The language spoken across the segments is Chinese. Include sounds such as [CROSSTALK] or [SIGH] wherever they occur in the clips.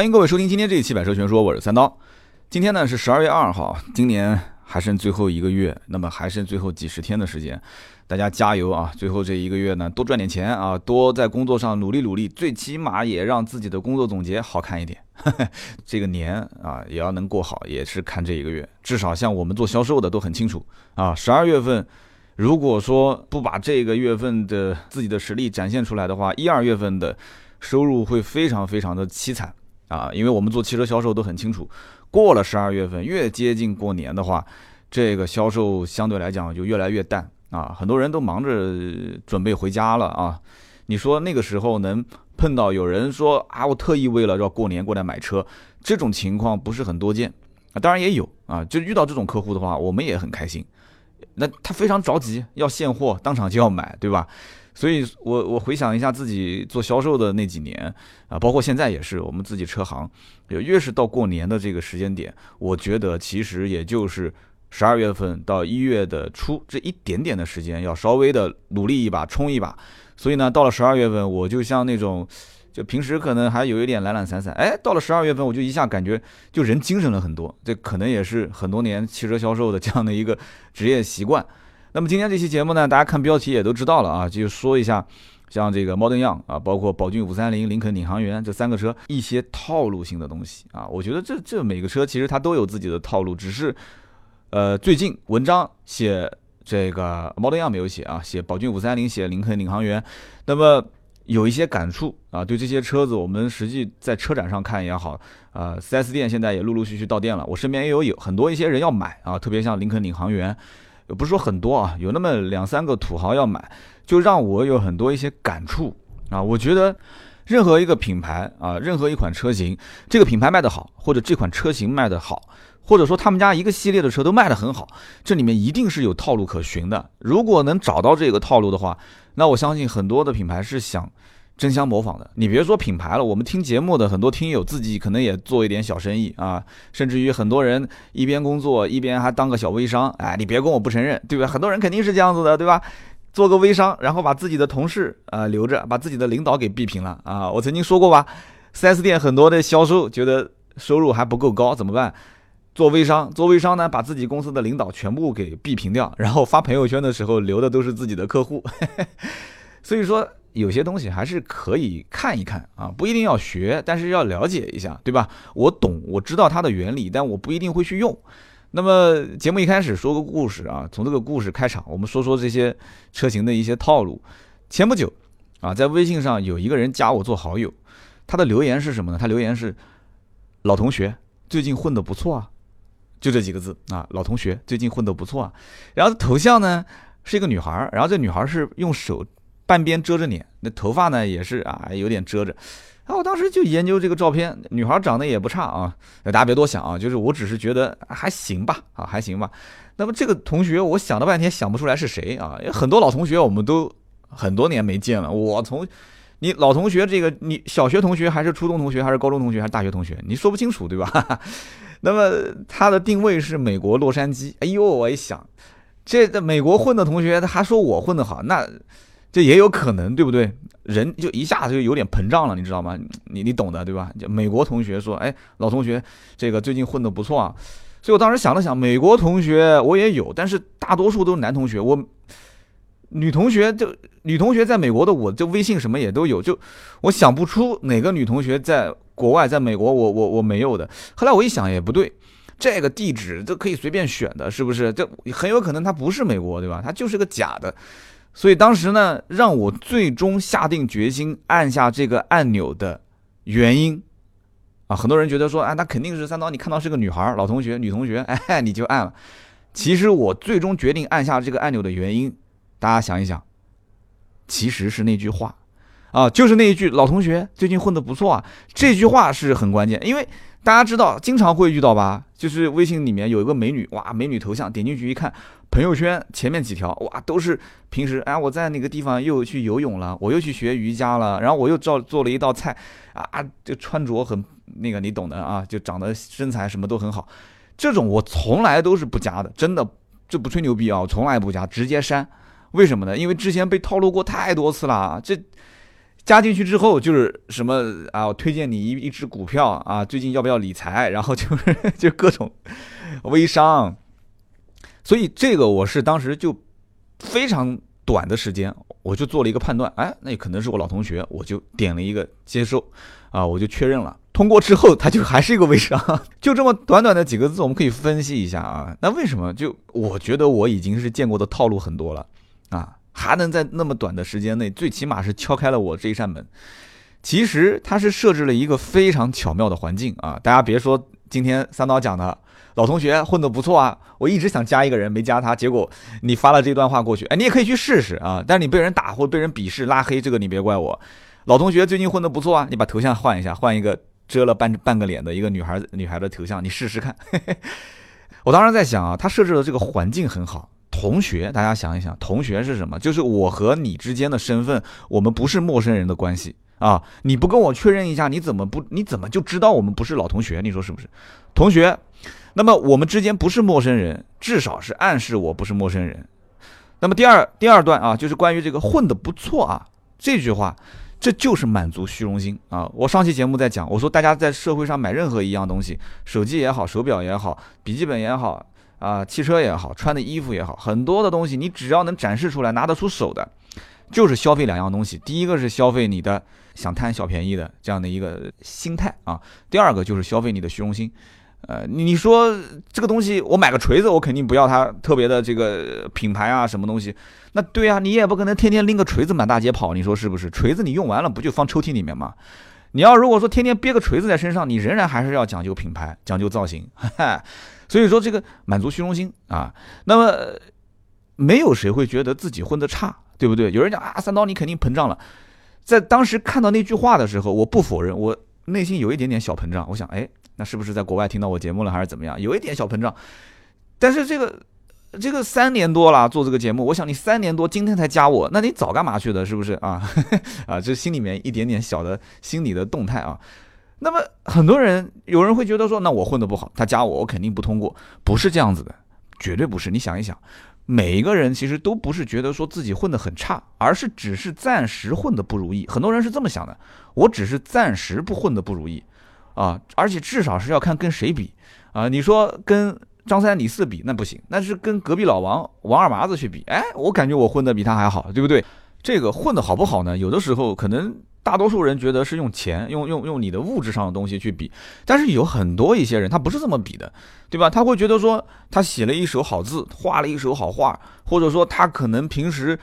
欢迎各位收听今天这一期《百车全说》，我是三刀。今天呢是十二月二号，今年还剩最后一个月，那么还剩最后几十天的时间，大家加油啊！最后这一个月呢，多赚点钱啊，多在工作上努力努力，最起码也让自己的工作总结好看一点。[LAUGHS] 这个年啊，也要能过好，也是看这一个月。至少像我们做销售的都很清楚啊，十二月份如果说不把这个月份的自己的实力展现出来的话，一二月份的收入会非常非常的凄惨。啊，因为我们做汽车销售都很清楚，过了十二月份，越接近过年的话，这个销售相对来讲就越来越淡啊。很多人都忙着准备回家了啊。你说那个时候能碰到有人说啊，我特意为了要过年过来买车，这种情况不是很多见啊。当然也有啊，就遇到这种客户的话，我们也很开心。那他非常着急要现货，当场就要买，对吧？所以，我我回想一下自己做销售的那几年啊，包括现在也是，我们自己车行，越是到过年的这个时间点，我觉得其实也就是十二月份到一月的初这一点点的时间，要稍微的努力一把，冲一把。所以呢，到了十二月份，我就像那种，就平时可能还有一点懒懒散散，哎，到了十二月份，我就一下感觉就人精神了很多。这可能也是很多年汽车销售的这样的一个职业习惯。那么今天这期节目呢，大家看标题也都知道了啊，就说一下像这个 Model Young 啊，包括宝骏五三零、林肯领航员这三个车一些套路性的东西啊。我觉得这这每个车其实它都有自己的套路，只是呃最近文章写这个 Model Young 没有写啊，写宝骏五三零、写林肯领航员，那么有一些感触啊。对这些车子，我们实际在车展上看也好，啊，4S 店现在也陆陆续续到店了，我身边也有有很多一些人要买啊，特别像林肯领航员。不是说很多啊，有那么两三个土豪要买，就让我有很多一些感触啊。我觉得任何一个品牌啊，任何一款车型，这个品牌卖得好，或者这款车型卖得好，或者说他们家一个系列的车都卖得很好，这里面一定是有套路可循的。如果能找到这个套路的话，那我相信很多的品牌是想。争相模仿的，你别说品牌了，我们听节目的很多听友自己可能也做一点小生意啊，甚至于很多人一边工作一边还当个小微商，哎，你别跟我不承认，对吧？很多人肯定是这样子的，对吧？做个微商，然后把自己的同事啊留着，把自己的领导给逼平了啊！我曾经说过吧，4S 店很多的销售觉得收入还不够高，怎么办？做微商，做微商呢，把自己公司的领导全部给逼平掉，然后发朋友圈的时候留的都是自己的客户，[LAUGHS] 所以说。有些东西还是可以看一看啊，不一定要学，但是要了解一下，对吧？我懂，我知道它的原理，但我不一定会去用。那么节目一开始说个故事啊，从这个故事开场，我们说说这些车型的一些套路。前不久啊，在微信上有一个人加我做好友，他的留言是什么呢？他留言是：老同学最近混得不错啊，就这几个字啊，老同学最近混得不错啊。然后头像呢是一个女孩，然后这女孩是用手。半边遮着脸，那头发呢也是啊，有点遮着。啊，我当时就研究这个照片，女孩长得也不差啊。大家别多想啊，就是我只是觉得还行吧，啊还行吧。那么这个同学，我想了半天想不出来是谁啊。很多老同学我们都很多年没见了。我从你老同学这个，你小学同学还是初中同学还是高中同学还是大学同学，你说不清楚对吧？[LAUGHS] 那么他的定位是美国洛杉矶。哎呦，我一想，这在美国混的同学，他还说我混得好，那。这也有可能，对不对？人就一下子就有点膨胀了，你知道吗？你你懂的，对吧？就美国同学说，哎，老同学，这个最近混得不错啊。所以我当时想了想，美国同学我也有，但是大多数都是男同学。我女同学就女同学在美国的，我就微信什么也都有，就我想不出哪个女同学在国外，在美国我我我没有的。后来我一想也不对，这个地址都可以随便选的，是不是？这很有可能它不是美国，对吧？它就是个假的。所以当时呢，让我最终下定决心按下这个按钮的原因，啊，很多人觉得说，啊，那肯定是三刀，你看到是个女孩，老同学、[LAUGHS] 女同学，哎，你就按了。其实我最终决定按下这个按钮的原因，大家想一想，其实是那句话，啊，就是那一句“老同学最近混得不错啊”，这句话是很关键，因为大家知道，经常会遇到吧，就是微信里面有一个美女，哇，美女头像，点进去一看。朋友圈前面几条哇，都是平时哎，我在那个地方又去游泳了，我又去学瑜伽了，然后我又照做了一道菜，啊，就穿着很那个你懂的啊，就长得身材什么都很好，这种我从来都是不加的，真的这不吹牛逼啊，从来不加，直接删。为什么呢？因为之前被套路过太多次了，这加进去之后就是什么啊，我推荐你一一只股票啊，最近要不要理财？然后就是 [LAUGHS] 就各种微商，所以这个我是当时就非常短的时间，我就做了一个判断，哎，那可能是我老同学，我就点了一个接受，啊，我就确认了。通过之后，他就还是一个微商，[LAUGHS] 就这么短短的几个字，我们可以分析一下啊。那为什么？就我觉得我已经是见过的套路很多了啊，还能在那么短的时间内，最起码是敲开了我这一扇门。其实他是设置了一个非常巧妙的环境啊。大家别说今天三刀讲的老同学混得不错啊，我一直想加一个人没加他，结果你发了这段话过去，哎，你也可以去试试啊。但是你被人打或被人鄙视拉黑，这个你别怪我。老同学最近混得不错啊，你把头像换一下，换一个。遮了半半个脸的一个女孩，女孩的头像，你试试看。[LAUGHS] 我当时在想啊，他设置的这个环境很好。同学，大家想一想，同学是什么？就是我和你之间的身份，我们不是陌生人的关系啊。你不跟我确认一下，你怎么不？你怎么就知道我们不是老同学？你说是不是？同学，那么我们之间不是陌生人，至少是暗示我不是陌生人。那么第二第二段啊，就是关于这个混的不错啊这句话。这就是满足虚荣心啊！我上期节目在讲，我说大家在社会上买任何一样东西，手机也好，手表也好，笔记本也好，啊，汽车也好，穿的衣服也好，很多的东西，你只要能展示出来，拿得出手的，就是消费两样东西。第一个是消费你的想贪小便宜的这样的一个心态啊，第二个就是消费你的虚荣心。呃，你说这个东西，我买个锤子，我肯定不要它特别的这个品牌啊，什么东西？那对啊，你也不可能天天拎个锤子满大街跑，你说是不是？锤子你用完了不就放抽屉里面吗？你要如果说天天憋个锤子在身上，你仍然还是要讲究品牌，讲究造型。[LAUGHS] 所以说这个满足虚荣心啊，那么没有谁会觉得自己混得差，对不对？有人讲啊，三刀你肯定膨胀了。在当时看到那句话的时候，我不否认，我内心有一点点小膨胀。我想，哎。那是不是在国外听到我节目了，还是怎么样？有一点小膨胀，但是这个这个三年多了做这个节目，我想你三年多今天才加我，那你早干嘛去的？是不是啊？[LAUGHS] 啊，这心里面一点点小的心理的动态啊。那么很多人有人会觉得说，那我混得不好，他加我，我肯定不通过，不是这样子的，绝对不是。你想一想，每一个人其实都不是觉得说自己混得很差，而是只是暂时混得不如意。很多人是这么想的，我只是暂时不混得不如意。啊，而且至少是要看跟谁比啊！你说跟张三李四比那不行，那是跟隔壁老王王二麻子去比。哎，我感觉我混的比他还好，对不对？这个混的好不好呢？有的时候可能大多数人觉得是用钱，用用用你的物质上的东西去比，但是有很多一些人他不是这么比的，对吧？他会觉得说他写了一手好字，画了一手好画，或者说他可能平时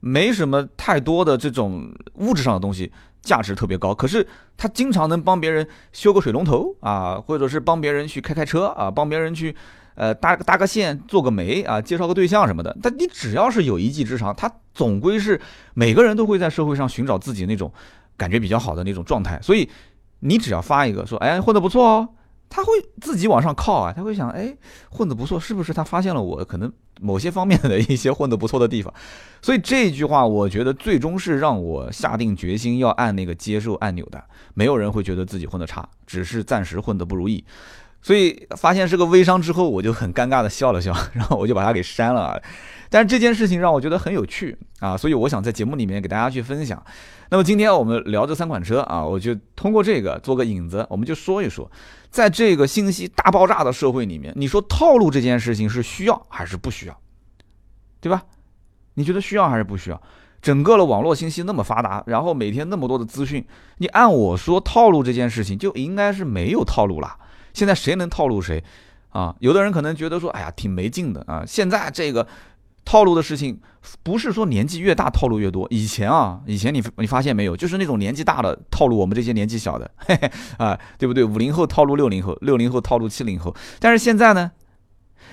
没什么太多的这种物质上的东西。价值特别高，可是他经常能帮别人修个水龙头啊，或者是帮别人去开开车啊，帮别人去呃搭搭个线、做个媒啊，介绍个对象什么的。但你只要是有一技之长，他总归是每个人都会在社会上寻找自己那种感觉比较好的那种状态。所以你只要发一个说，哎，混得不错哦。他会自己往上靠啊，他会想，哎，混得不错，是不是他发现了我可能某些方面的一些混得不错的地方？所以这句话，我觉得最终是让我下定决心要按那个接受按钮的。没有人会觉得自己混得差，只是暂时混得不如意。所以发现是个微商之后，我就很尴尬的笑了笑，[LAUGHS] 然后我就把它给删了。但是这件事情让我觉得很有趣啊，所以我想在节目里面给大家去分享。那么今天我们聊这三款车啊，我就通过这个做个引子，我们就说一说，在这个信息大爆炸的社会里面，你说套路这件事情是需要还是不需要，对吧？你觉得需要还是不需要？整个的网络信息那么发达，然后每天那么多的资讯，你按我说套路这件事情就应该是没有套路了。现在谁能套路谁啊？有的人可能觉得说，哎呀，挺没劲的啊。现在这个。套路的事情不是说年纪越大套路越多。以前啊，以前你你发现没有，就是那种年纪大的套路我们这些年纪小的，[LAUGHS] 嘿嘿啊，对不对？五零后套路六零后，六零后套路七零后。但是现在呢，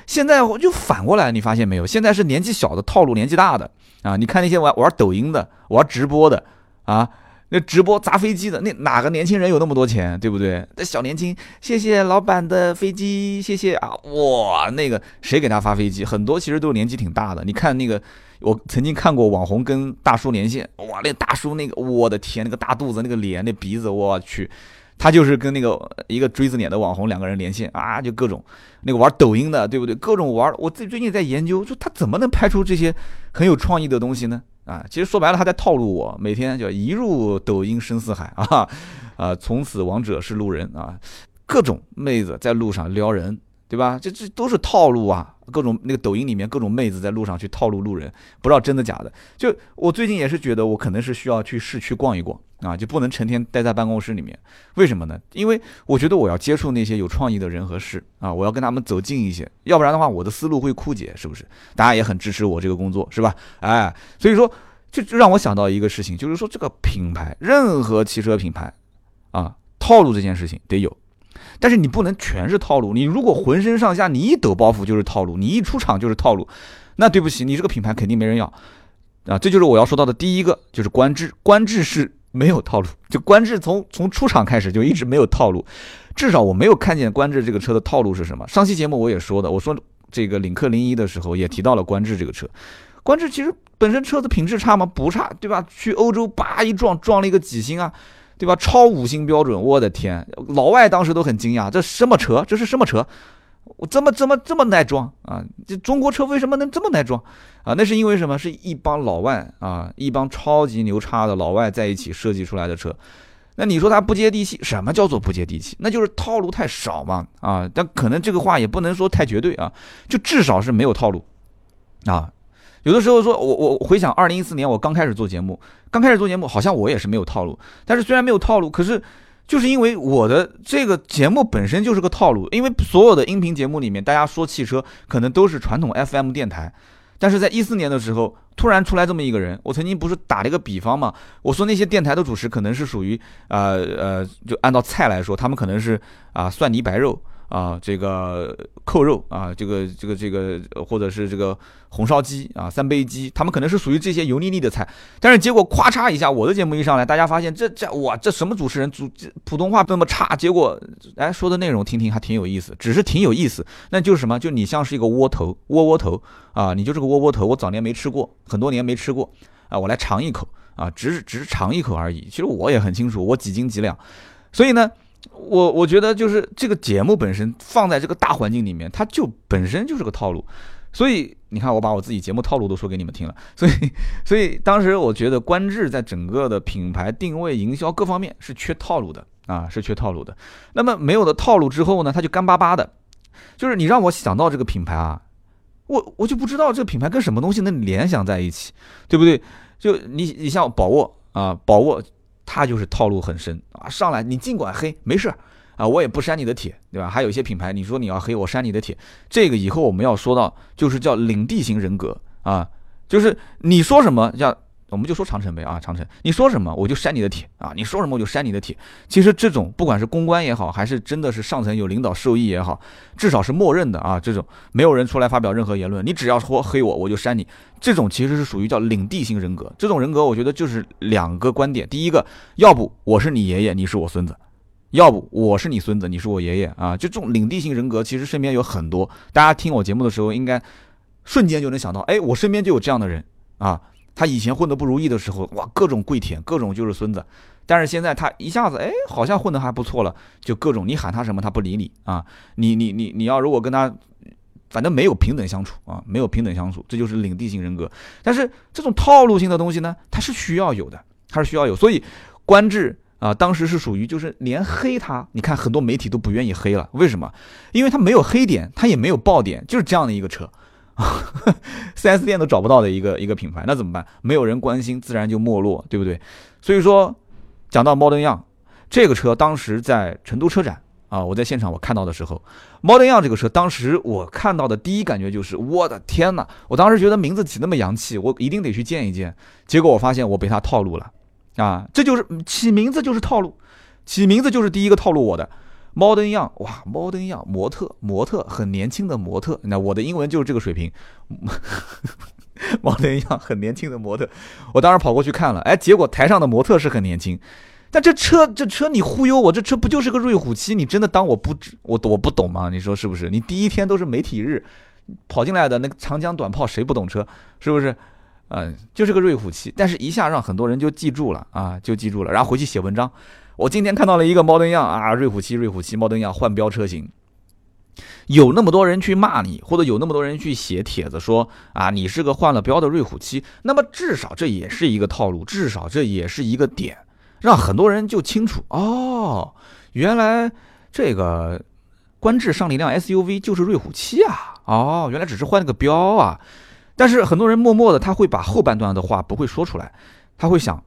现在就反过来，你发现没有？现在是年纪小的套路年纪大的啊！你看那些玩玩抖音的、玩直播的啊。那直播砸飞机的，那哪个年轻人有那么多钱，对不对？那小年轻，谢谢老板的飞机，谢谢啊！哇，那个谁给他发飞机？很多其实都是年纪挺大的。你看那个，我曾经看过网红跟大叔连线，哇，那大叔那个，我的天，那个大肚子，那个脸，那鼻子，我去，他就是跟那个一个锥子脸的网红两个人连线啊，就各种那个玩抖音的，对不对？各种玩，我最最近在研究，就他怎么能拍出这些很有创意的东西呢？啊。其实说白了，他在套路我，每天就一入抖音深似海啊，啊，从此王者是路人啊，各种妹子在路上撩人。对吧？这这都是套路啊！各种那个抖音里面各种妹子在路上去套路路人，不知道真的假的。就我最近也是觉得，我可能是需要去市区逛一逛啊，就不能成天待在办公室里面。为什么呢？因为我觉得我要接触那些有创意的人和事啊，我要跟他们走近一些，要不然的话我的思路会枯竭，是不是？大家也很支持我这个工作，是吧？哎，所以说就让我想到一个事情，就是说这个品牌，任何汽车品牌啊，套路这件事情得有。但是你不能全是套路，你如果浑身上下你一抖包袱就是套路，你一出场就是套路，那对不起，你这个品牌肯定没人要啊！这就是我要说到的第一个，就是观致，观致是没有套路，[LAUGHS] 就观致从从出厂开始就一直没有套路，至少我没有看见观致这个车的套路是什么。上期节目我也说的，我说这个领克零一的时候也提到了观致这个车，观致其实本身车子品质差吗？不差，对吧？去欧洲叭一撞撞了一个几星啊！对吧？超五星标准，我的天！老外当时都很惊讶，这什么车？这是什么车？我怎么怎么这么耐撞啊？这中国车为什么能这么耐撞啊？那是因为什么？是一帮老外啊，一帮超级牛叉的老外在一起设计出来的车。那你说它不接地气？什么叫做不接地气？那就是套路太少嘛啊！但可能这个话也不能说太绝对啊，就至少是没有套路啊。有的时候说，我我回想二零一四年我刚开始做节目，刚开始做节目好像我也是没有套路，但是虽然没有套路，可是就是因为我的这个节目本身就是个套路，因为所有的音频节目里面大家说汽车可能都是传统 FM 电台，但是在一四年的时候突然出来这么一个人，我曾经不是打了一个比方嘛，我说那些电台的主持可能是属于呃呃，就按照菜来说，他们可能是啊蒜泥白肉。啊，这个扣肉啊，这个这个这个，或者是这个红烧鸡啊，三杯鸡，他们可能是属于这些油腻腻的菜。但是结果咔嚓一下，我的节目一上来，大家发现这这哇，这什么主持人主普通话这么差？结果哎，说的内容听听还挺有意思，只是挺有意思。那就是什么？就你像是一个窝头窝窝头啊，你就是个窝窝头。我早年没吃过，很多年没吃过啊，我来尝一口啊，只是只是尝一口而已。其实我也很清楚，我几斤几两，所以呢。我我觉得就是这个节目本身放在这个大环境里面，它就本身就是个套路，所以你看我把我自己节目套路都说给你们听了，[LAUGHS] 所以所以当时我觉得观致在整个的品牌定位、营销各方面是缺套路的啊，是缺套路的。那么没有了套路之后呢，它就干巴巴的，就是你让我想到这个品牌啊，我我就不知道这个品牌跟什么东西能联想在一起，对不对？就你你像宝沃啊，宝沃。他就是套路很深啊！上来你尽管黑没事啊，我也不删你的帖，对吧？还有一些品牌，你说你要黑我删你的帖，这个以后我们要说到就是叫领地型人格啊，就是你说什么叫。我们就说长城呗啊，长城，你说什么我就删你的帖啊，你说什么我就删你的帖。其实这种不管是公关也好，还是真的是上层有领导授意也好，至少是默认的啊。这种没有人出来发表任何言论，你只要说黑我，我就删你。这种其实是属于叫领地型人格。这种人格我觉得就是两个观点：第一个，要不我是你爷爷，你是我孙子；要不我是你孙子，你是我爷爷啊。就这种领地型人格，其实身边有很多。大家听我节目的时候，应该瞬间就能想到，哎，我身边就有这样的人啊。他以前混得不如意的时候，哇，各种跪舔，各种就是孙子。但是现在他一下子，哎，好像混得还不错了，就各种你喊他什么，他不理你啊。你你你你要如果跟他，反正没有平等相处啊，没有平等相处，这就是领地型人格。但是这种套路性的东西呢，它是需要有的，它是需要有。所以官至啊，当时是属于就是连黑他，你看很多媒体都不愿意黑了，为什么？因为他没有黑点，他也没有爆点，就是这样的一个车。[LAUGHS] 四 S 店都找不到的一个一个品牌，那怎么办？没有人关心，自然就没落，对不对？所以说，讲到 Modern Young 这个车，当时在成都车展啊，我在现场我看到的时候，Modern Young 这个车，当时我看到的第一感觉就是，我的天哪！我当时觉得名字起那么洋气，我一定得去见一见。结果我发现我被他套路了啊！这就是起名字就是套路，起名字就是第一个套路我的。Modern Young，哇，Modern Young，模特，模特，很年轻的模特。那我的英文就是这个水平。Modern Young，很年轻的模特。我当时跑过去看了，哎，结果台上的模特是很年轻，但这车，这车你忽悠我，这车不就是个瑞虎七？你真的当我不知我我不懂吗？你说是不是？你第一天都是媒体日跑进来的那个长江短炮，谁不懂车？是不是？嗯，就是个瑞虎七，但是一下让很多人就记住了啊，就记住了，然后回去写文章。我今天看到了一个 Modern Young 啊，瑞虎七，瑞虎七 Modern Young 换标车型，有那么多人去骂你，或者有那么多人去写帖子说啊，你是个换了标的瑞虎七，那么至少这也是一个套路，至少这也是一个点，让很多人就清楚哦，原来这个观致上了一辆 SUV 就是瑞虎七啊，哦，原来只是换了个标啊。但是很多人默默的他会把后半段的话不会说出来，他会想。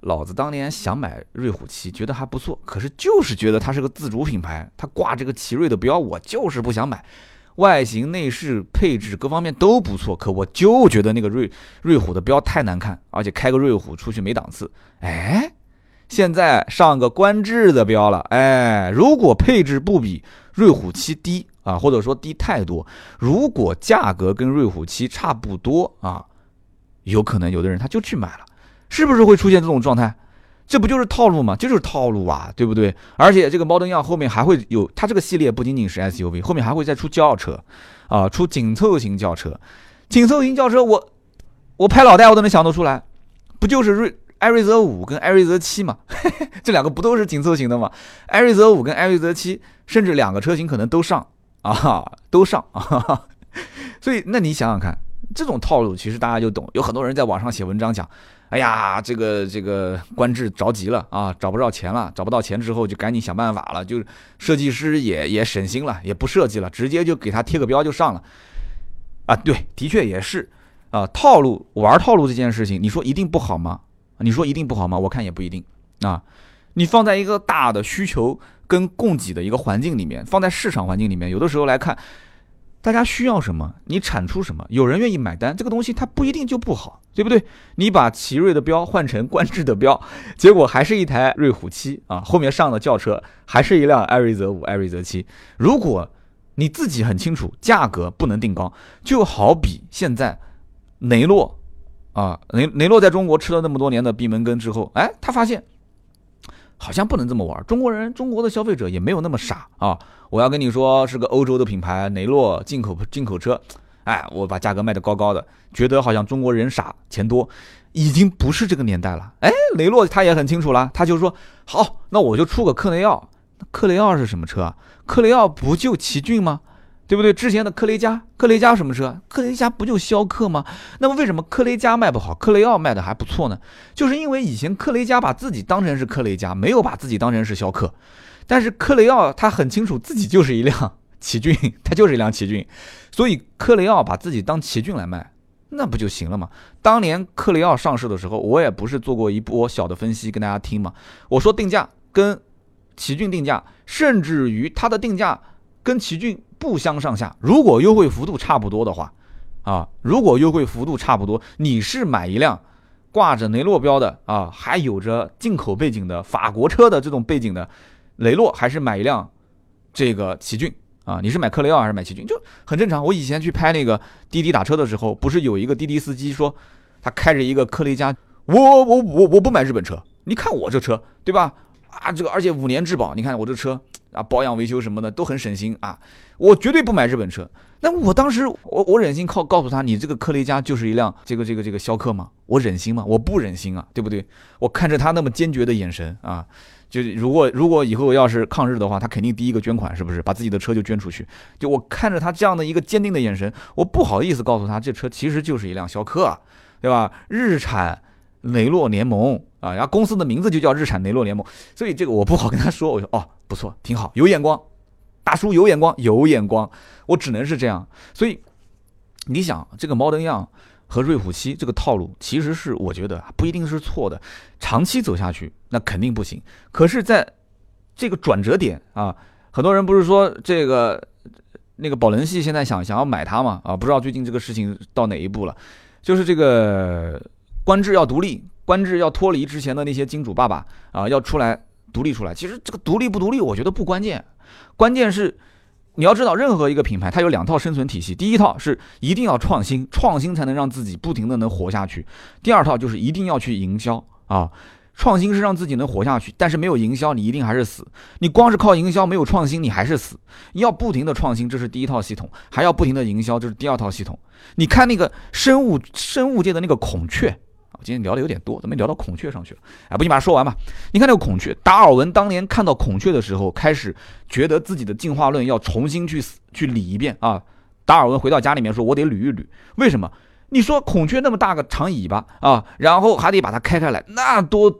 老子当年想买瑞虎七，觉得还不错，可是就是觉得它是个自主品牌，它挂这个奇瑞的标，我就是不想买。外形、内饰、配置各方面都不错，可我就觉得那个瑞瑞虎的标太难看，而且开个瑞虎出去没档次。哎，现在上个观致的标了，哎，如果配置不比瑞虎七低啊，或者说低太多，如果价格跟瑞虎七差不多啊，有可能有的人他就去买了。是不是会出现这种状态？这不就是套路吗？就是套路啊，对不对？而且这个 Model Y 后面还会有，它这个系列不仅仅是 SUV，后面还会再出轿车，啊，出紧凑型轿车。紧凑型轿车，我我拍脑袋我都能想得出来，不就是瑞艾瑞泽五跟艾瑞泽七吗？[LAUGHS] 这两个不都是紧凑型的吗？艾瑞泽五跟艾瑞泽七，甚至两个车型可能都上啊，都上啊。[LAUGHS] 所以，那你想想看，这种套路其实大家就懂。有很多人在网上写文章讲。哎呀，这个这个官制着急了啊，找不着钱了，找不到钱之后就赶紧想办法了，就设计师也也省心了，也不设计了，直接就给他贴个标就上了。啊，对，的确也是啊，套路玩套路这件事情，你说一定不好吗？你说一定不好吗？我看也不一定啊。你放在一个大的需求跟供给的一个环境里面，放在市场环境里面，有的时候来看。大家需要什么，你产出什么，有人愿意买单，这个东西它不一定就不好，对不对？你把奇瑞的标换成观致的标，[LAUGHS] 结果还是一台瑞虎七啊，后面上的轿车还是一辆艾瑞泽五、艾瑞泽七。如果你自己很清楚，价格不能定高，就好比现在雷诺啊，雷雷诺在中国吃了那么多年的闭门羹之后，哎，他发现。好像不能这么玩，中国人、中国的消费者也没有那么傻啊！我要跟你说，是个欧洲的品牌，雷诺进口进口车，哎，我把价格卖的高高的，觉得好像中国人傻钱多，已经不是这个年代了。哎，雷诺他也很清楚了，他就说好，那我就出个克雷奥。克雷奥是什么车啊？克雷奥不就奇骏吗？对不对？之前的科雷嘉，科雷嘉什么车？科雷嘉不就逍客吗？那么为什么科雷嘉卖不好，克雷奥卖的还不错呢？就是因为以前科雷嘉把自己当成是克雷嘉，没有把自己当成是逍客。但是克雷奥他很清楚自己就是一辆奇骏，他就是一辆奇骏，所以克雷奥把自己当奇骏来卖，那不就行了吗？当年克雷奥上市的时候，我也不是做过一波小的分析跟大家听嘛。我说定价跟奇骏定价，甚至于它的定价跟奇骏。不相上下。如果优惠幅度差不多的话，啊，如果优惠幅度差不多，你是买一辆挂着雷诺标的啊，还有着进口背景的法国车的这种背景的雷诺，还是买一辆这个奇骏啊？你是买克雷奥还是买奇骏？就很正常。我以前去拍那个滴滴打车的时候，不是有一个滴滴司机说他开着一个克雷嘉，我我我我不买日本车，你看我这车，对吧？啊，这个而且五年质保，你看我这车。啊，保养维修什么的都很省心啊！我绝对不买日本车。那我当时，我我忍心靠告诉他，你这个科雷嘉就是一辆这个这个这个逍客吗？我忍心吗？我不忍心啊，对不对？我看着他那么坚决的眼神啊，就如果如果以后要是抗日的话，他肯定第一个捐款，是不是？把自己的车就捐出去。就我看着他这样的一个坚定的眼神，我不好意思告诉他，这车其实就是一辆逍客，啊对吧？日产雷诺联盟。啊，然后公司的名字就叫日产雷诺联盟，所以这个我不好跟他说。我说哦，不错，挺好，有眼光，大叔有眼光，有眼光。我只能是这样。所以你想，这个 Model Y 和瑞虎七这个套路，其实是我觉得不一定是错的。长期走下去，那肯定不行。可是，在这个转折点啊，很多人不是说这个那个宝能系现在想想要买它嘛？啊，不知道最近这个事情到哪一步了？就是这个观致要独立。观致要脱离之前的那些金主爸爸啊，要出来独立出来。其实这个独立不独立，我觉得不关键，关键是你要知道，任何一个品牌它有两套生存体系。第一套是一定要创新，创新才能让自己不停的能活下去。第二套就是一定要去营销啊，创新是让自己能活下去，但是没有营销，你一定还是死。你光是靠营销没有创新，你还是死。要不停的创新，这是第一套系统，还要不停的营销，这是第二套系统。你看那个生物生物界的那个孔雀。我今天聊的有点多，怎么聊到孔雀上去了？哎，不，你把它说完吧。你看那个孔雀，达尔文当年看到孔雀的时候，开始觉得自己的进化论要重新去去理一遍啊。达尔文回到家里面说：“我得捋一捋，为什么？你说孔雀那么大个长尾巴啊，然后还得把它开开来，那多。”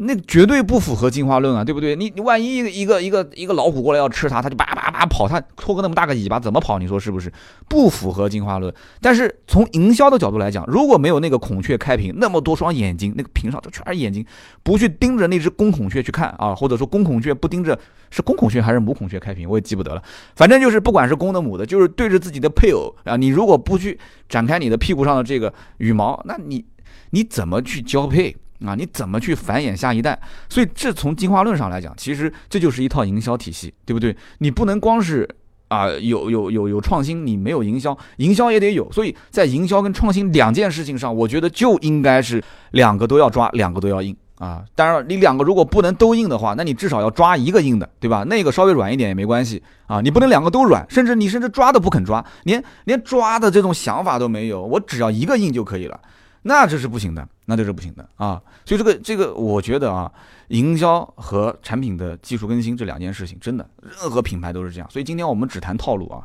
那绝对不符合进化论啊，对不对？你你万一一个一个一个老虎过来要吃它，它就叭叭叭跑，它拖个那么大个尾巴怎么跑？你说是不是？不符合进化论。但是从营销的角度来讲，如果没有那个孔雀开屏，那么多双眼睛，那个屏上都全是眼睛，不去盯着那只公孔雀去看啊，或者说公孔雀不盯着是公孔雀还是母孔雀开屏，我也记不得了。反正就是不管是公的母的，就是对着自己的配偶啊，你如果不去展开你的屁股上的这个羽毛，那你你怎么去交配？啊，你怎么去繁衍下一代？所以这从进化论上来讲，其实这就是一套营销体系，对不对？你不能光是啊有有有有创新，你没有营销，营销也得有。所以在营销跟创新两件事情上，我觉得就应该是两个都要抓，两个都要硬啊。当然，你两个如果不能都硬的话，那你至少要抓一个硬的，对吧？那个稍微软一点也没关系啊。你不能两个都软，甚至你甚至抓都不肯抓，连连抓的这种想法都没有，我只要一个硬就可以了。那这是不行的，那这是不行的啊！所以这个这个，我觉得啊，营销和产品的技术更新这两件事情，真的任何品牌都是这样。所以今天我们只谈套路啊。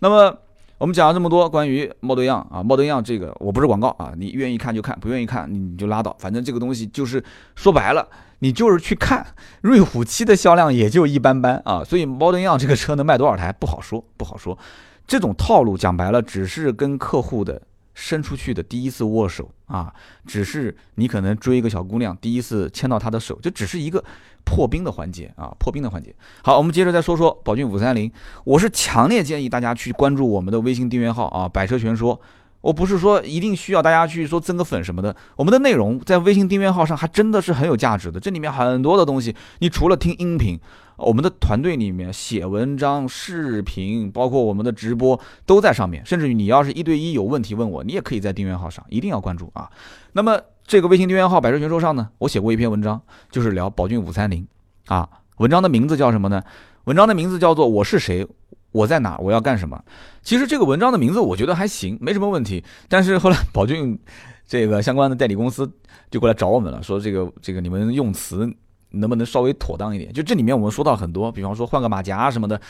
那么我们讲了这么多关于 Model Y 啊，Model Y 这个我不是广告啊，你愿意看就看，不愿意看你就拉倒。反正这个东西就是说白了，你就是去看。瑞虎七的销量也就一般般啊，所以 Model Y 这个车能卖多少台不好说，不好说。这种套路讲白了，只是跟客户的。伸出去的第一次握手啊，只是你可能追一个小姑娘，第一次牵到她的手，这只是一个破冰的环节啊，破冰的环节。好，我们接着再说说宝骏五三零，我是强烈建议大家去关注我们的微信订阅号啊，百车全说。我不是说一定需要大家去说增个粉什么的，我们的内容在微信订阅号上还真的是很有价值的，这里面很多的东西，你除了听音频。我们的团队里面写文章、视频，包括我们的直播都在上面。甚至于你要是一对一有问题问我，你也可以在订阅号上，一定要关注啊。那么这个微信订阅号“百车全说”上呢，我写过一篇文章，就是聊宝骏五三零啊。文章的名字叫什么呢？文章的名字叫做“我是谁，我在哪，我要干什么”。其实这个文章的名字我觉得还行，没什么问题。但是后来宝骏这个相关的代理公司就过来找我们了，说这个这个你们用词。能不能稍微妥当一点？就这里面我们说到很多，比方说换个马甲什么的，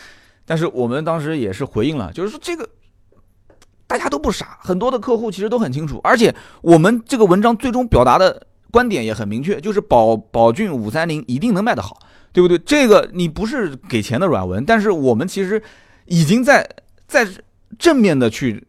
但是我们当时也是回应了，就是说这个大家都不傻，很多的客户其实都很清楚，而且我们这个文章最终表达的观点也很明确，就是宝宝骏五三零一定能卖得好，对不对？这个你不是给钱的软文，但是我们其实已经在在正面的去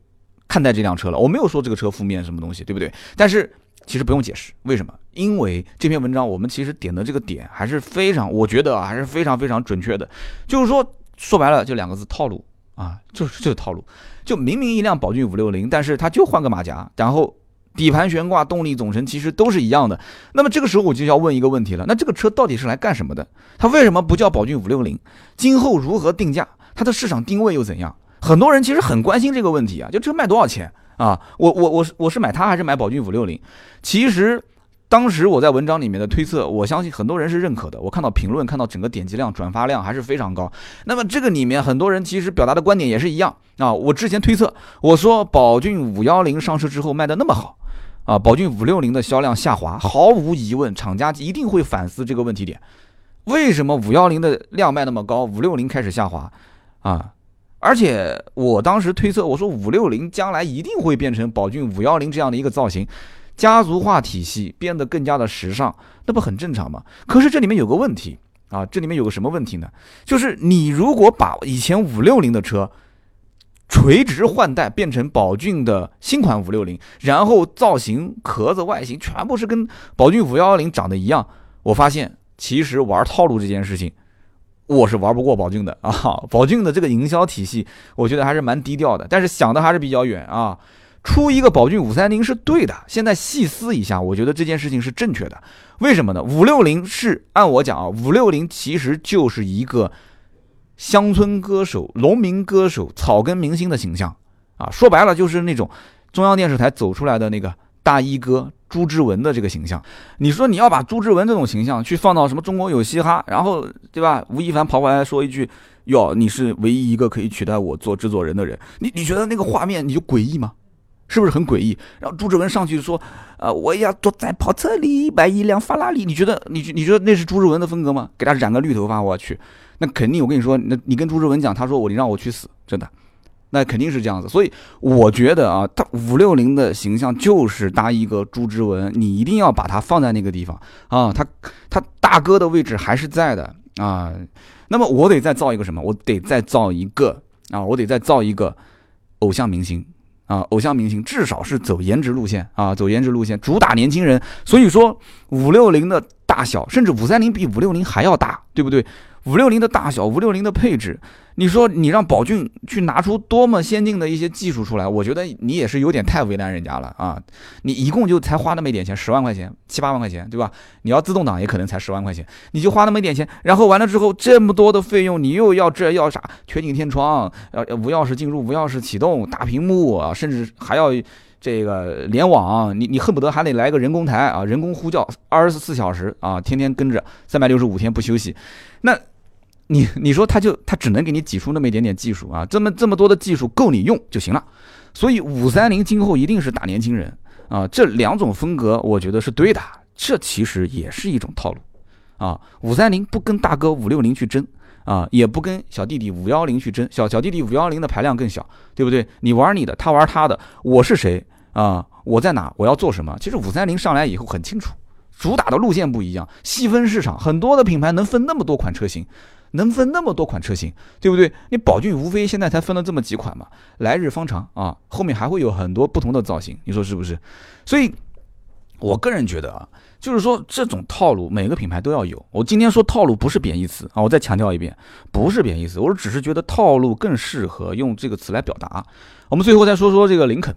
看待这辆车了，我没有说这个车负面什么东西，对不对？但是。其实不用解释，为什么？因为这篇文章我们其实点的这个点还是非常，我觉得啊还是非常非常准确的。就是说，说白了就两个字：套路啊，[LAUGHS] 就是就是套路。就明明一辆宝骏五六零，但是它就换个马甲，然后底盘悬挂、动力总成其实都是一样的。那么这个时候我就要问一个问题了：那这个车到底是来干什么的？它为什么不叫宝骏五六零？今后如何定价？它的市场定位又怎样？很多人其实很关心这个问题啊，就车卖多少钱？啊，我我我是我是买它还是买宝骏五六零？其实当时我在文章里面的推测，我相信很多人是认可的。我看到评论，看到整个点击量、转发量还是非常高。那么这个里面很多人其实表达的观点也是一样啊。我之前推测，我说宝骏五幺零上市之后卖的那么好，啊，宝骏五六零的销量下滑，毫无疑问，厂家一定会反思这个问题点：为什么五幺零的量卖那么高，五六零开始下滑？啊？而且我当时推测，我说五六零将来一定会变成宝骏五幺零这样的一个造型，家族化体系变得更加的时尚，那不很正常吗？可是这里面有个问题啊，这里面有个什么问题呢？就是你如果把以前五六零的车垂直换代变成宝骏的新款五六零，然后造型、壳子、外形全部是跟宝骏五幺零长得一样，我发现其实玩套路这件事情。我是玩不过宝骏的啊！[LAUGHS] 宝骏的这个营销体系，我觉得还是蛮低调的，但是想的还是比较远啊。出一个宝骏五三零是对的，现在细思一下，我觉得这件事情是正确的。为什么呢？五六零是按我讲啊，五六零其实就是一个乡村歌手、农民歌手、草根明星的形象啊。说白了就是那种中央电视台走出来的那个大衣哥。朱之文的这个形象，你说你要把朱之文这种形象去放到什么中国有嘻哈，然后对吧？吴亦凡跑过来说一句：“哟，你是唯一一个可以取代我做制作人的人。”你你觉得那个画面你就诡异吗？是不是很诡异？然后朱之文上去说，呃，我要坐在跑车里买一辆法拉利，你觉得你你觉得那是朱之文的风格吗？给他染个绿头发，我去，那肯定我跟你说，那你跟朱之文讲，他说我你让我去死，真的。那肯定是这样子，所以我觉得啊，他五六零的形象就是搭一个朱之文，你一定要把它放在那个地方啊，他他大哥的位置还是在的啊。那么我得再造一个什么？我得再造一个啊，我得再造一个偶像明星啊，偶像明星至少是走颜值路线啊，走颜值路线，主打年轻人。所以说五六零的大小，甚至五三零比五六零还要大，对不对？五六零的大小，五六零的配置。你说你让宝骏去拿出多么先进的一些技术出来，我觉得你也是有点太为难人家了啊！你一共就才花那么一点钱，十万块钱、七八万块钱，对吧？你要自动挡也可能才十万块钱，你就花那么一点钱，然后完了之后这么多的费用，你又要这要啥？全景天窗，呃，无钥匙进入、无钥匙启动、大屏幕啊，甚至还要这个联网，你你恨不得还得来个人工台啊，人工呼叫二十四小时啊，天天跟着，三百六十五天不休息，那。你你说他就他只能给你挤出那么一点点技术啊，这么这么多的技术够你用就行了。所以五三零今后一定是打年轻人啊，这两种风格我觉得是对的，这其实也是一种套路啊。五三零不跟大哥五六零去争啊，也不跟小弟弟五幺零去争，小小弟弟五幺零的排量更小，对不对？你玩你的，他玩他的，我是谁啊？我在哪？我要做什么？其实五三零上来以后很清楚，主打的路线不一样，细分市场，很多的品牌能分那么多款车型。能分那么多款车型，对不对？你宝骏无非现在才分了这么几款嘛，来日方长啊，后面还会有很多不同的造型，你说是不是？所以，我个人觉得啊，就是说这种套路每个品牌都要有。我今天说套路不是贬义词啊，我再强调一遍，不是贬义词，我只是觉得套路更适合用这个词来表达。我们最后再说说这个林肯，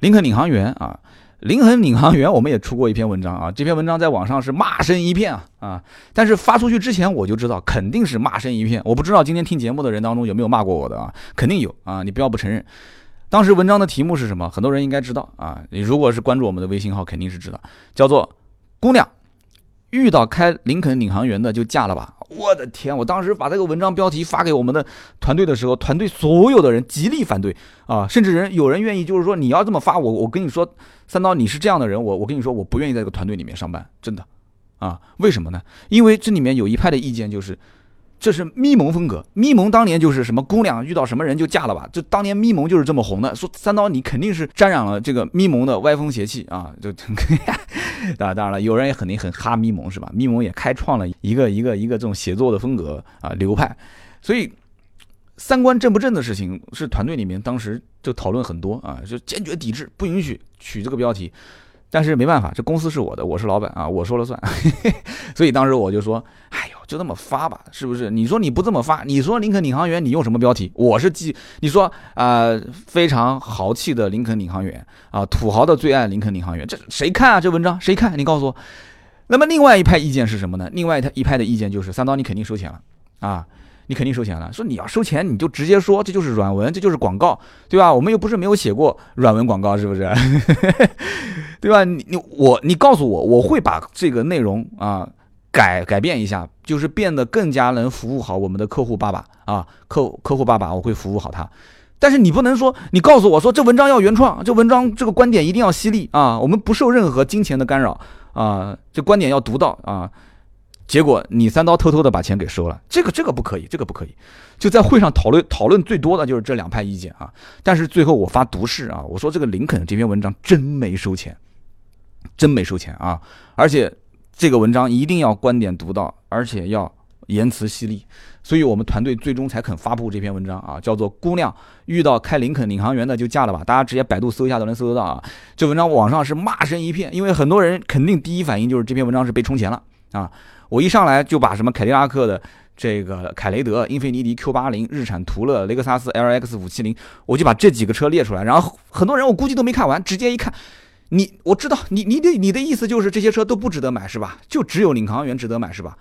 林肯领航员啊。林恒领航员，我们也出过一篇文章啊，这篇文章在网上是骂声一片啊啊！但是发出去之前我就知道肯定是骂声一片，我不知道今天听节目的人当中有没有骂过我的啊？肯定有啊！你不要不承认。当时文章的题目是什么？很多人应该知道啊！你如果是关注我们的微信号，肯定是知道，叫做“姑娘遇到开林肯领航员的就嫁了吧”。我的天！我当时把这个文章标题发给我们的团队的时候，团队所有的人极力反对啊，甚至人有人愿意就是说你要这么发，我我跟你说，三刀你是这样的人，我我跟你说我不愿意在这个团队里面上班，真的啊？为什么呢？因为这里面有一派的意见就是，这是咪蒙风格，咪蒙当年就是什么姑娘遇到什么人就嫁了吧，就当年咪蒙就是这么红的，说三刀你肯定是沾染了这个咪蒙的歪风邪气啊，就。啊，[LAUGHS] 当然了，有人也肯定很哈咪蒙是吧？咪蒙也开创了一个一个一个这种写作的风格啊流派，所以三观正不正的事情是团队里面当时就讨论很多啊，就坚决抵制，不允许取这个标题。但是没办法，这公司是我的，我是老板啊，我说了算。[LAUGHS] 所以当时我就说，哎呦，就这么发吧，是不是？你说你不这么发，你说林肯领航员，你用什么标题？我是记，你说啊，非常豪气的林肯领航员啊，土豪的最爱林肯领航员，这谁看啊？这文章谁看？你告诉我。那么另外一派意见是什么呢？另外一派的意见就是三刀，你肯定收钱了啊。你肯定收钱了。说你要收钱，你就直接说，这就是软文，这就是广告，对吧？我们又不是没有写过软文广告，是不是？[LAUGHS] 对吧？你你我你告诉我，我会把这个内容啊改改变一下，就是变得更加能服务好我们的客户爸爸啊，客客户爸爸，我会服务好他。但是你不能说，你告诉我说这文章要原创，这文章这个观点一定要犀利啊，我们不受任何金钱的干扰啊，这观点要独到啊。结果你三刀偷偷的把钱给收了，这个这个不可以，这个不可以。就在会上讨论讨论最多的就是这两派意见啊。但是最后我发毒誓啊，我说这个林肯这篇文章真没收钱，真没收钱啊。而且这个文章一定要观点独到，而且要言辞犀利。所以我们团队最终才肯发布这篇文章啊，叫做《姑娘遇到开林肯领航员的就嫁了吧》，大家直接百度搜一下都能搜得到啊。这文章网上是骂声一片，因为很多人肯定第一反应就是这篇文章是被充钱了啊。我一上来就把什么凯迪拉克的这个凯雷德、英菲尼迪 Q 八零、日产途乐、雷克萨斯 LX 五七零，我就把这几个车列出来。然后很多人我估计都没看完，直接一看，你我知道你你的你的意思就是这些车都不值得买是吧？就只有领航员值得买是吧？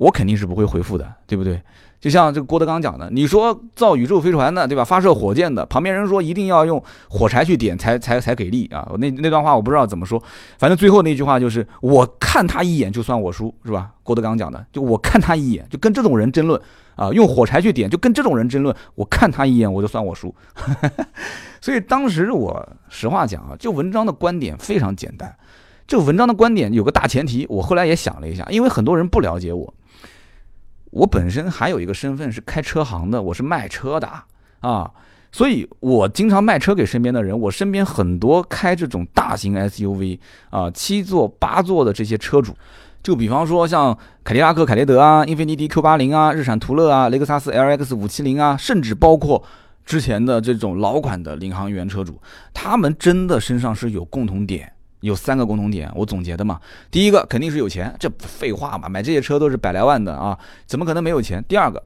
我肯定是不会回复的，对不对？就像这个郭德纲讲的，你说造宇宙飞船的，对吧？发射火箭的，旁边人说一定要用火柴去点才才才给力啊！那那段话我不知道怎么说，反正最后那句话就是我看他一眼就算我输，是吧？郭德纲讲的，就我看他一眼就跟这种人争论啊，用火柴去点就跟这种人争论，我看他一眼我就算我输。[LAUGHS] 所以当时我实话讲啊，就文章的观点非常简单。这文章的观点有个大前提，我后来也想了一下，因为很多人不了解我。我本身还有一个身份是开车行的，我是卖车的啊，所以我经常卖车给身边的人。我身边很多开这种大型 SUV 啊，七座、八座的这些车主，就比方说像凯迪拉克凯雷德啊、英菲尼迪 Q 八零啊、日产途乐啊、雷克萨斯 LX 五七零啊，甚至包括之前的这种老款的领航员车主，他们真的身上是有共同点。有三个共同点，我总结的嘛。第一个肯定是有钱，这不废话嘛，买这些车都是百来万的啊，怎么可能没有钱？第二个，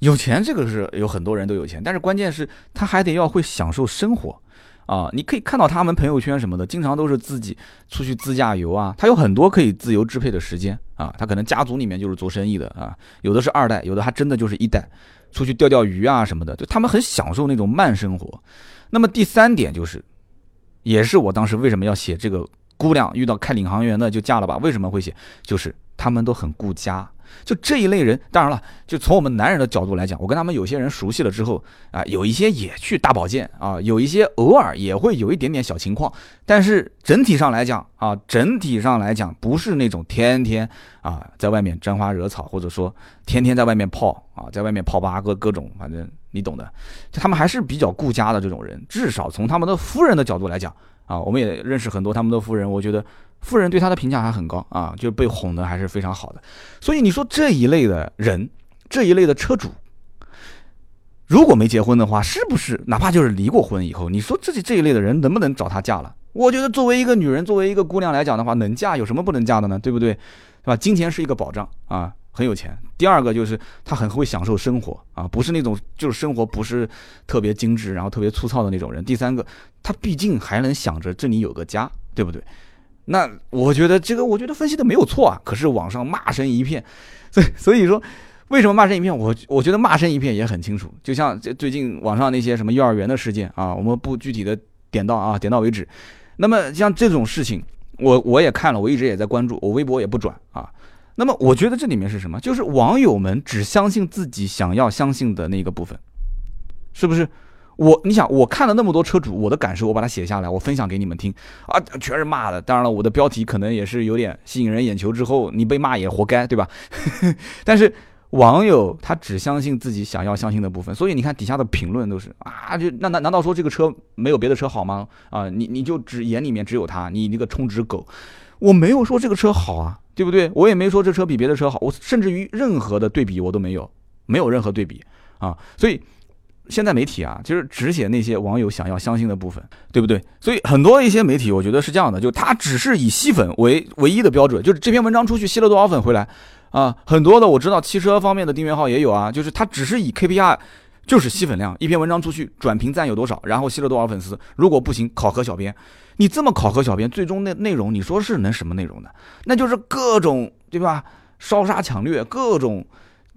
有钱这个是有很多人都有钱，但是关键是他还得要会享受生活啊。你可以看到他们朋友圈什么的，经常都是自己出去自驾游啊，他有很多可以自由支配的时间啊。他可能家族里面就是做生意的啊，有的是二代，有的还真的就是一代，出去钓钓鱼啊什么的，就他们很享受那种慢生活。那么第三点就是。也是我当时为什么要写这个姑娘遇到开领航员的就嫁了吧？为什么会写？就是他们都很顾家，就这一类人。当然了，就从我们男人的角度来讲，我跟他们有些人熟悉了之后啊，有一些也去大保健啊，有一些偶尔也会有一点点小情况。但是整体上来讲啊，整体上来讲不是那种天天啊在外面沾花惹草，或者说天天在外面泡啊，在外面泡吧各各种反正。你懂的，就他们还是比较顾家的这种人，至少从他们的夫人的角度来讲啊，我们也认识很多他们的夫人，我觉得夫人对他的评价还很高啊，就被哄的还是非常好的。所以你说这一类的人，这一类的车主，如果没结婚的话，是不是哪怕就是离过婚以后，你说这这一类的人能不能找他嫁了？我觉得作为一个女人，作为一个姑娘来讲的话，能嫁有什么不能嫁的呢？对不对？是吧？金钱是一个保障啊。很有钱。第二个就是他很会享受生活啊，不是那种就是生活不是特别精致，然后特别粗糙的那种人。第三个，他毕竟还能想着这里有个家，对不对？那我觉得这个，我觉得分析的没有错啊。可是网上骂声一片，[LAUGHS] 所以所以说，为什么骂声一片？我我觉得骂声一片也很清楚。就像最近网上那些什么幼儿园的事件啊，我们不具体的点到啊，点到为止。那么像这种事情，我我也看了，我一直也在关注，我微博也不转啊。那么我觉得这里面是什么？就是网友们只相信自己想要相信的那个部分，是不是？我你想，我看了那么多车主，我的感受我把它写下来，我分享给你们听啊，全是骂的。当然了，我的标题可能也是有点吸引人眼球，之后你被骂也活该，对吧？[LAUGHS] 但是网友他只相信自己想要相信的部分，所以你看底下的评论都是啊，就那难难道说这个车没有别的车好吗？啊，你你就只眼里面只有它，你那个充值狗，我没有说这个车好啊。对不对？我也没说这车比别的车好，我甚至于任何的对比我都没有，没有任何对比啊。所以现在媒体啊，就是只写那些网友想要相信的部分，对不对？所以很多一些媒体，我觉得是这样的，就他只是以吸粉为唯一的标准，就是这篇文章出去吸了多少粉回来啊。很多的我知道汽车方面的订阅号也有啊，就是他只是以 KPI。就是吸粉量，一篇文章出去转评赞有多少，然后吸了多少粉丝。如果不行，考核小编，你这么考核小编，最终那内容你说是能什么内容的？那就是各种对吧？烧杀抢掠，各种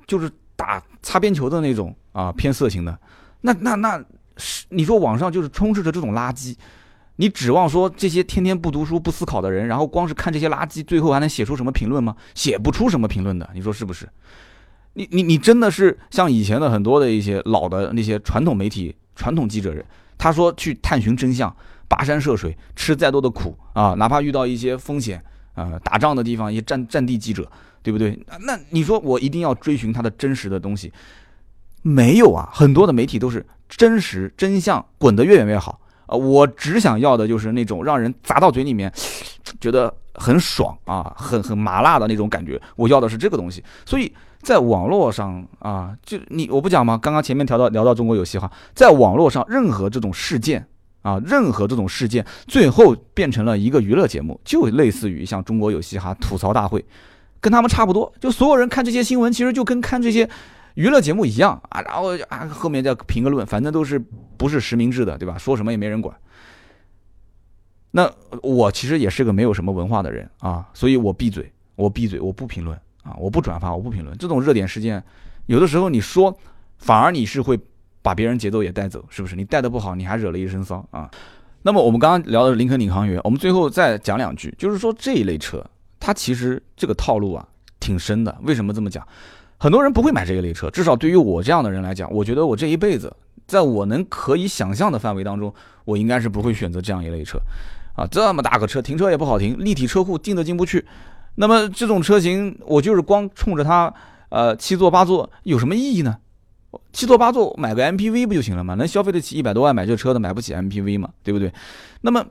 就是打擦边球的那种啊，偏色情的。那那那是你说网上就是充斥着这种垃圾，你指望说这些天天不读书不思考的人，然后光是看这些垃圾，最后还能写出什么评论吗？写不出什么评论的，你说是不是？你你你真的是像以前的很多的一些老的那些传统媒体、传统记者人，他说去探寻真相，跋山涉水，吃再多的苦啊，哪怕遇到一些风险啊，打仗的地方，一些战战地记者，对不对？那你说我一定要追寻他的真实的东西，没有啊，很多的媒体都是真实真相滚得越远越好啊，我只想要的就是那种让人砸到嘴里面，觉得很爽啊，很很麻辣的那种感觉，我要的是这个东西，所以。在网络上啊，就你我不讲吗？刚刚前面聊到聊到中国有嘻哈，在网络上任何这种事件啊，任何这种事件，最后变成了一个娱乐节目，就类似于像中国有嘻哈吐槽大会，跟他们差不多。就所有人看这些新闻，其实就跟看这些娱乐节目一样啊。然后啊，后面再评个论，反正都是不是实名制的，对吧？说什么也没人管。那我其实也是个没有什么文化的人啊，所以我闭嘴，我闭嘴，我不评论。啊，我不转发，我不评论这种热点事件，有的时候你说，反而你是会把别人节奏也带走，是不是？你带的不好，你还惹了一身骚啊。那么我们刚刚聊的林肯领航员，我们最后再讲两句，就是说这一类车，它其实这个套路啊挺深的。为什么这么讲？很多人不会买这一类车，至少对于我这样的人来讲，我觉得我这一辈子，在我能可以想象的范围当中，我应该是不会选择这样一类车。啊，这么大个车，停车也不好停，立体车库进都进不去。那么这种车型，我就是光冲着它，呃，七座八座有什么意义呢？七座八座买个 MPV 不就行了吗？能消费得起一百多万买这车的，买不起 MPV 嘛，对不对？那么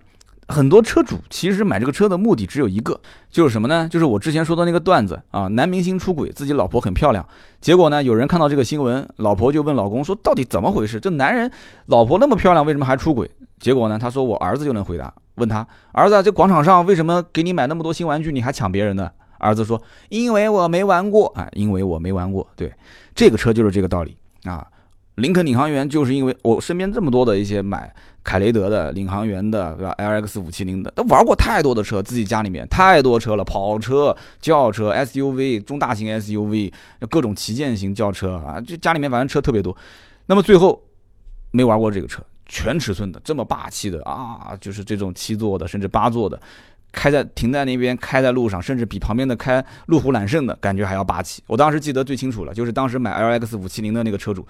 很多车主其实买这个车的目的只有一个，就是什么呢？就是我之前说的那个段子啊，男明星出轨，自己老婆很漂亮，结果呢，有人看到这个新闻，老婆就问老公说，到底怎么回事？这男人老婆那么漂亮，为什么还出轨？结果呢，他说我儿子就能回答。问他儿子，这广场上为什么给你买那么多新玩具，你还抢别人的？儿子说：“因为我没玩过啊，因为我没玩过。”对，这个车就是这个道理啊。林肯领航员就是因为我身边这么多的一些买凯雷德的、领航员的，对吧？L X 五七零的，都玩过太多的车，自己家里面太多车了，跑车、轿车、S U V、中大型 S U V，各种旗舰型轿车啊，就家里面反正车特别多。那么最后没玩过这个车。全尺寸的这么霸气的啊，就是这种七座的，甚至八座的，开在停在那边，开在路上，甚至比旁边的开路虎揽胜的感觉还要霸气。我当时记得最清楚了，就是当时买 L X 五七零的那个车主，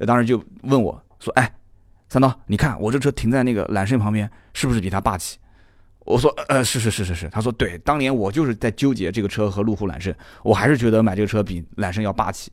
当时就问我说：“哎，三刀，你看我这车停在那个揽胜旁边，是不是比它霸气？”我说：“呃，是是是是是。”他说：“对，当年我就是在纠结这个车和路虎揽胜，我还是觉得买这个车比揽胜要霸气。”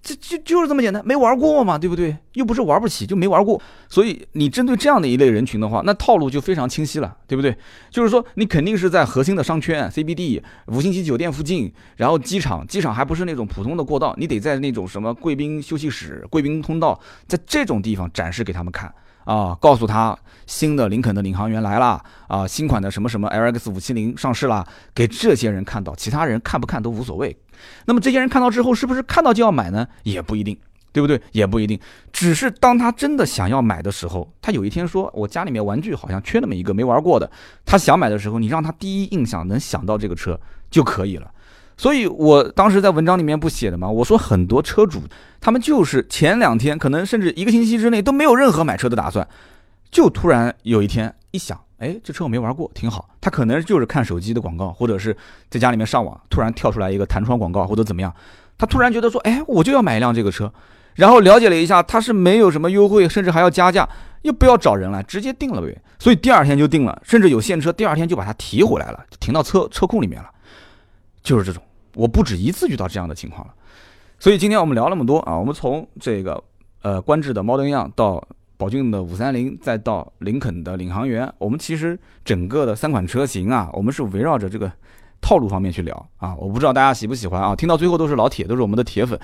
这就就是这么简单，没玩过嘛，对不对？又不是玩不起，就没玩过。所以你针对这样的一类人群的话，那套路就非常清晰了，对不对？就是说你肯定是在核心的商圈 CBD、五星级酒店附近，然后机场，机场还不是那种普通的过道，你得在那种什么贵宾休息室、贵宾通道，在这种地方展示给他们看啊，告诉他新的林肯的领航员来了啊，新款的什么什么 LX 五七零上市了，给这些人看到，其他人看不看都无所谓。那么这些人看到之后，是不是看到就要买呢？也不一定，对不对？也不一定。只是当他真的想要买的时候，他有一天说：“我家里面玩具好像缺那么一个没玩过的。”他想买的时候，你让他第一印象能想到这个车就可以了。所以我当时在文章里面不写的嘛？我说很多车主他们就是前两天，可能甚至一个星期之内都没有任何买车的打算，就突然有一天一想。哎，这车我没玩过，挺好。他可能就是看手机的广告，或者是在家里面上网，突然跳出来一个弹窗广告，或者怎么样，他突然觉得说，哎，我就要买一辆这个车。然后了解了一下，他是没有什么优惠，甚至还要加价，又不要找人了，直接定了呗。所以第二天就定了，甚至有现车，第二天就把它提回来了，停到车车库里面了。就是这种，我不止一次遇到这样的情况了。所以今天我们聊那么多啊，我们从这个呃观致的猫灯样到。宝骏的五三零，再到林肯的领航员，我们其实整个的三款车型啊，我们是围绕着这个套路方面去聊啊。我不知道大家喜不喜欢啊？听到最后都是老铁，都是我们的铁粉。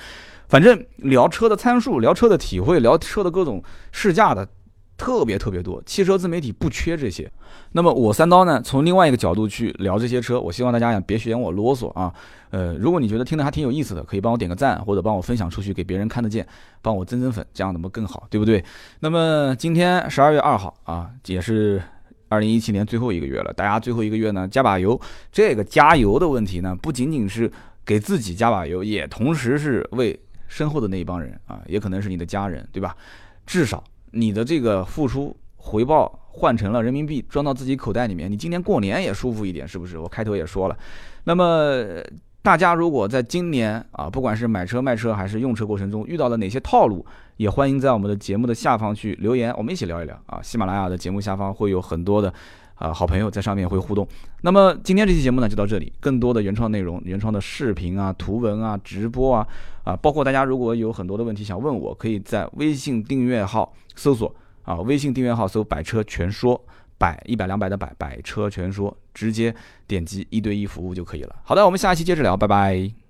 反正聊车的参数，聊车的体会，聊车的各种试驾的。特别特别多，汽车自媒体不缺这些。那么我三刀呢，从另外一个角度去聊这些车，我希望大家也别嫌我啰嗦啊。呃，如果你觉得听得还挺有意思的，可以帮我点个赞，或者帮我分享出去给别人看得见，帮我增增粉，这样怎么更好，对不对？那么今天十二月二号啊，也是二零一七年最后一个月了，大家最后一个月呢加把油。这个加油的问题呢，不仅仅是给自己加把油，也同时是为身后的那一帮人啊，也可能是你的家人，对吧？至少。你的这个付出回报换成了人民币装到自己口袋里面，你今年过年也舒服一点，是不是？我开头也说了，那么大家如果在今年啊，不管是买车卖车还是用车过程中遇到了哪些套路，也欢迎在我们的节目的下方去留言，我们一起聊一聊啊。喜马拉雅的节目下方会有很多的。啊，好朋友在上面会互动。那么今天这期节目呢，就到这里。更多的原创内容、原创的视频啊、图文啊、直播啊，啊，包括大家如果有很多的问题想问我，可以在微信订阅号搜索啊，微信订阅号搜“百车全说”，百一百两百的百，百车全说，直接点击一对一服务就可以了。好的，我们下一期接着聊，拜拜。